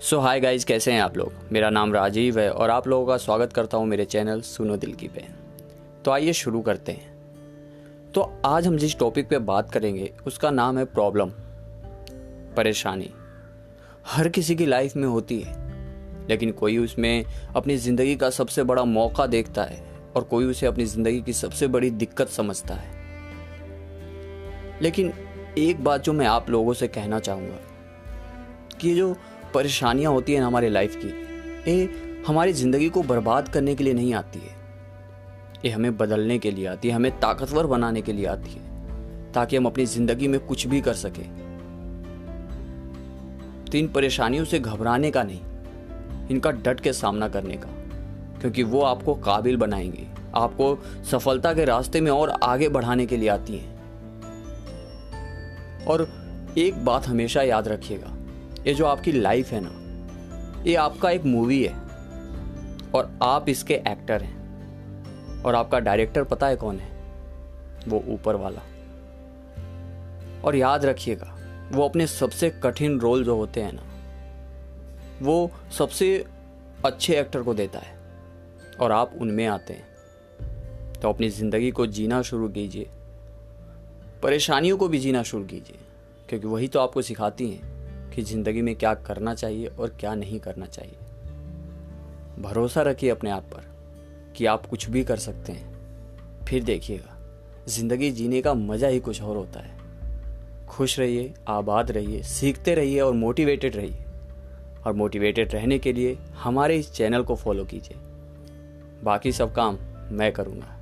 सो हाय guys कैसे हैं आप लोग? मेरा नाम राजीव है और आप लोगों का स्वागत करता हूँ मेरे चैनल सुनो दिल की पे तो आइए शुरू करते हैं। तो आज हम जिस टॉपिक पे बात करेंगे, उसका नाम है प्रॉब्लम परेशानी। हर किसी की लाइफ में होती है, लेकिन कोई उसमें अपनी ज़िंदगी का सबसे बड़ा मौका देखता है और कोई उसे अपनी ज़िंदगी की सबसे बड़ी दिक्कत समझता है। लेकिन एक बात जो मैं आप लोगों से कहना चाहूँगा, कि जो परेशानियाँ होती हैं हमारे लाइफ की। ये हमारी ज़िंदगी को बर्बाद करने के लिए नहीं आती है। ये हमें बदलने के लिए आती है, हमें ताकतवर बनाने के लिए आती है, ताकि हम अपनी ज़िंदगी में कुछ भी कर सके। तो इन परेशानियों से घबराने का नहीं, इनका डट के सामना करने का, क्योंकि वो आपको काबिल बनाएँगे, आपको सफलता के रास्ते में और आगे बढ़ाने के लिए आती हैं। और एक बात हमेशा याद रखिएगा ये जो आपकी लाइफ है ना, ये आपका एक मूवी है और आप इसके एक्टर हैं। और आपका डायरेक्टर पता है कौन है? वो ऊपर वाला। और याद रखिएगा, वो अपने सबसे कठिन रोल जो होते हैं ना, वो सबसे अच्छे एक्टर को देता है। और आप उनमें आते हैं। तो अपनी ज़िंदगी को जीना शुरू कीजिए। परेशानियों को भी जीना शुरू कीजिए, क्योंकि वही तो आपको सिखाती हैं। कि ज़िंदगी में क्या करना चाहिए और क्या नहीं करना चाहिए। भरोसा रखिए अपने आप पर कि आप कुछ भी कर सकते हैं। फिर देखिएगा, ज़िंदगी जीने का मज़ा ही कुछ और होता है। खुश रहिए, आबाद रहिए, सीखते रहिए और मोटिवेटेड रहिए। और मोटिवेटेड रहने के लिए हमारे इस चैनल को फॉलो कीजिए। बाकी सब काम मैं करूँगा।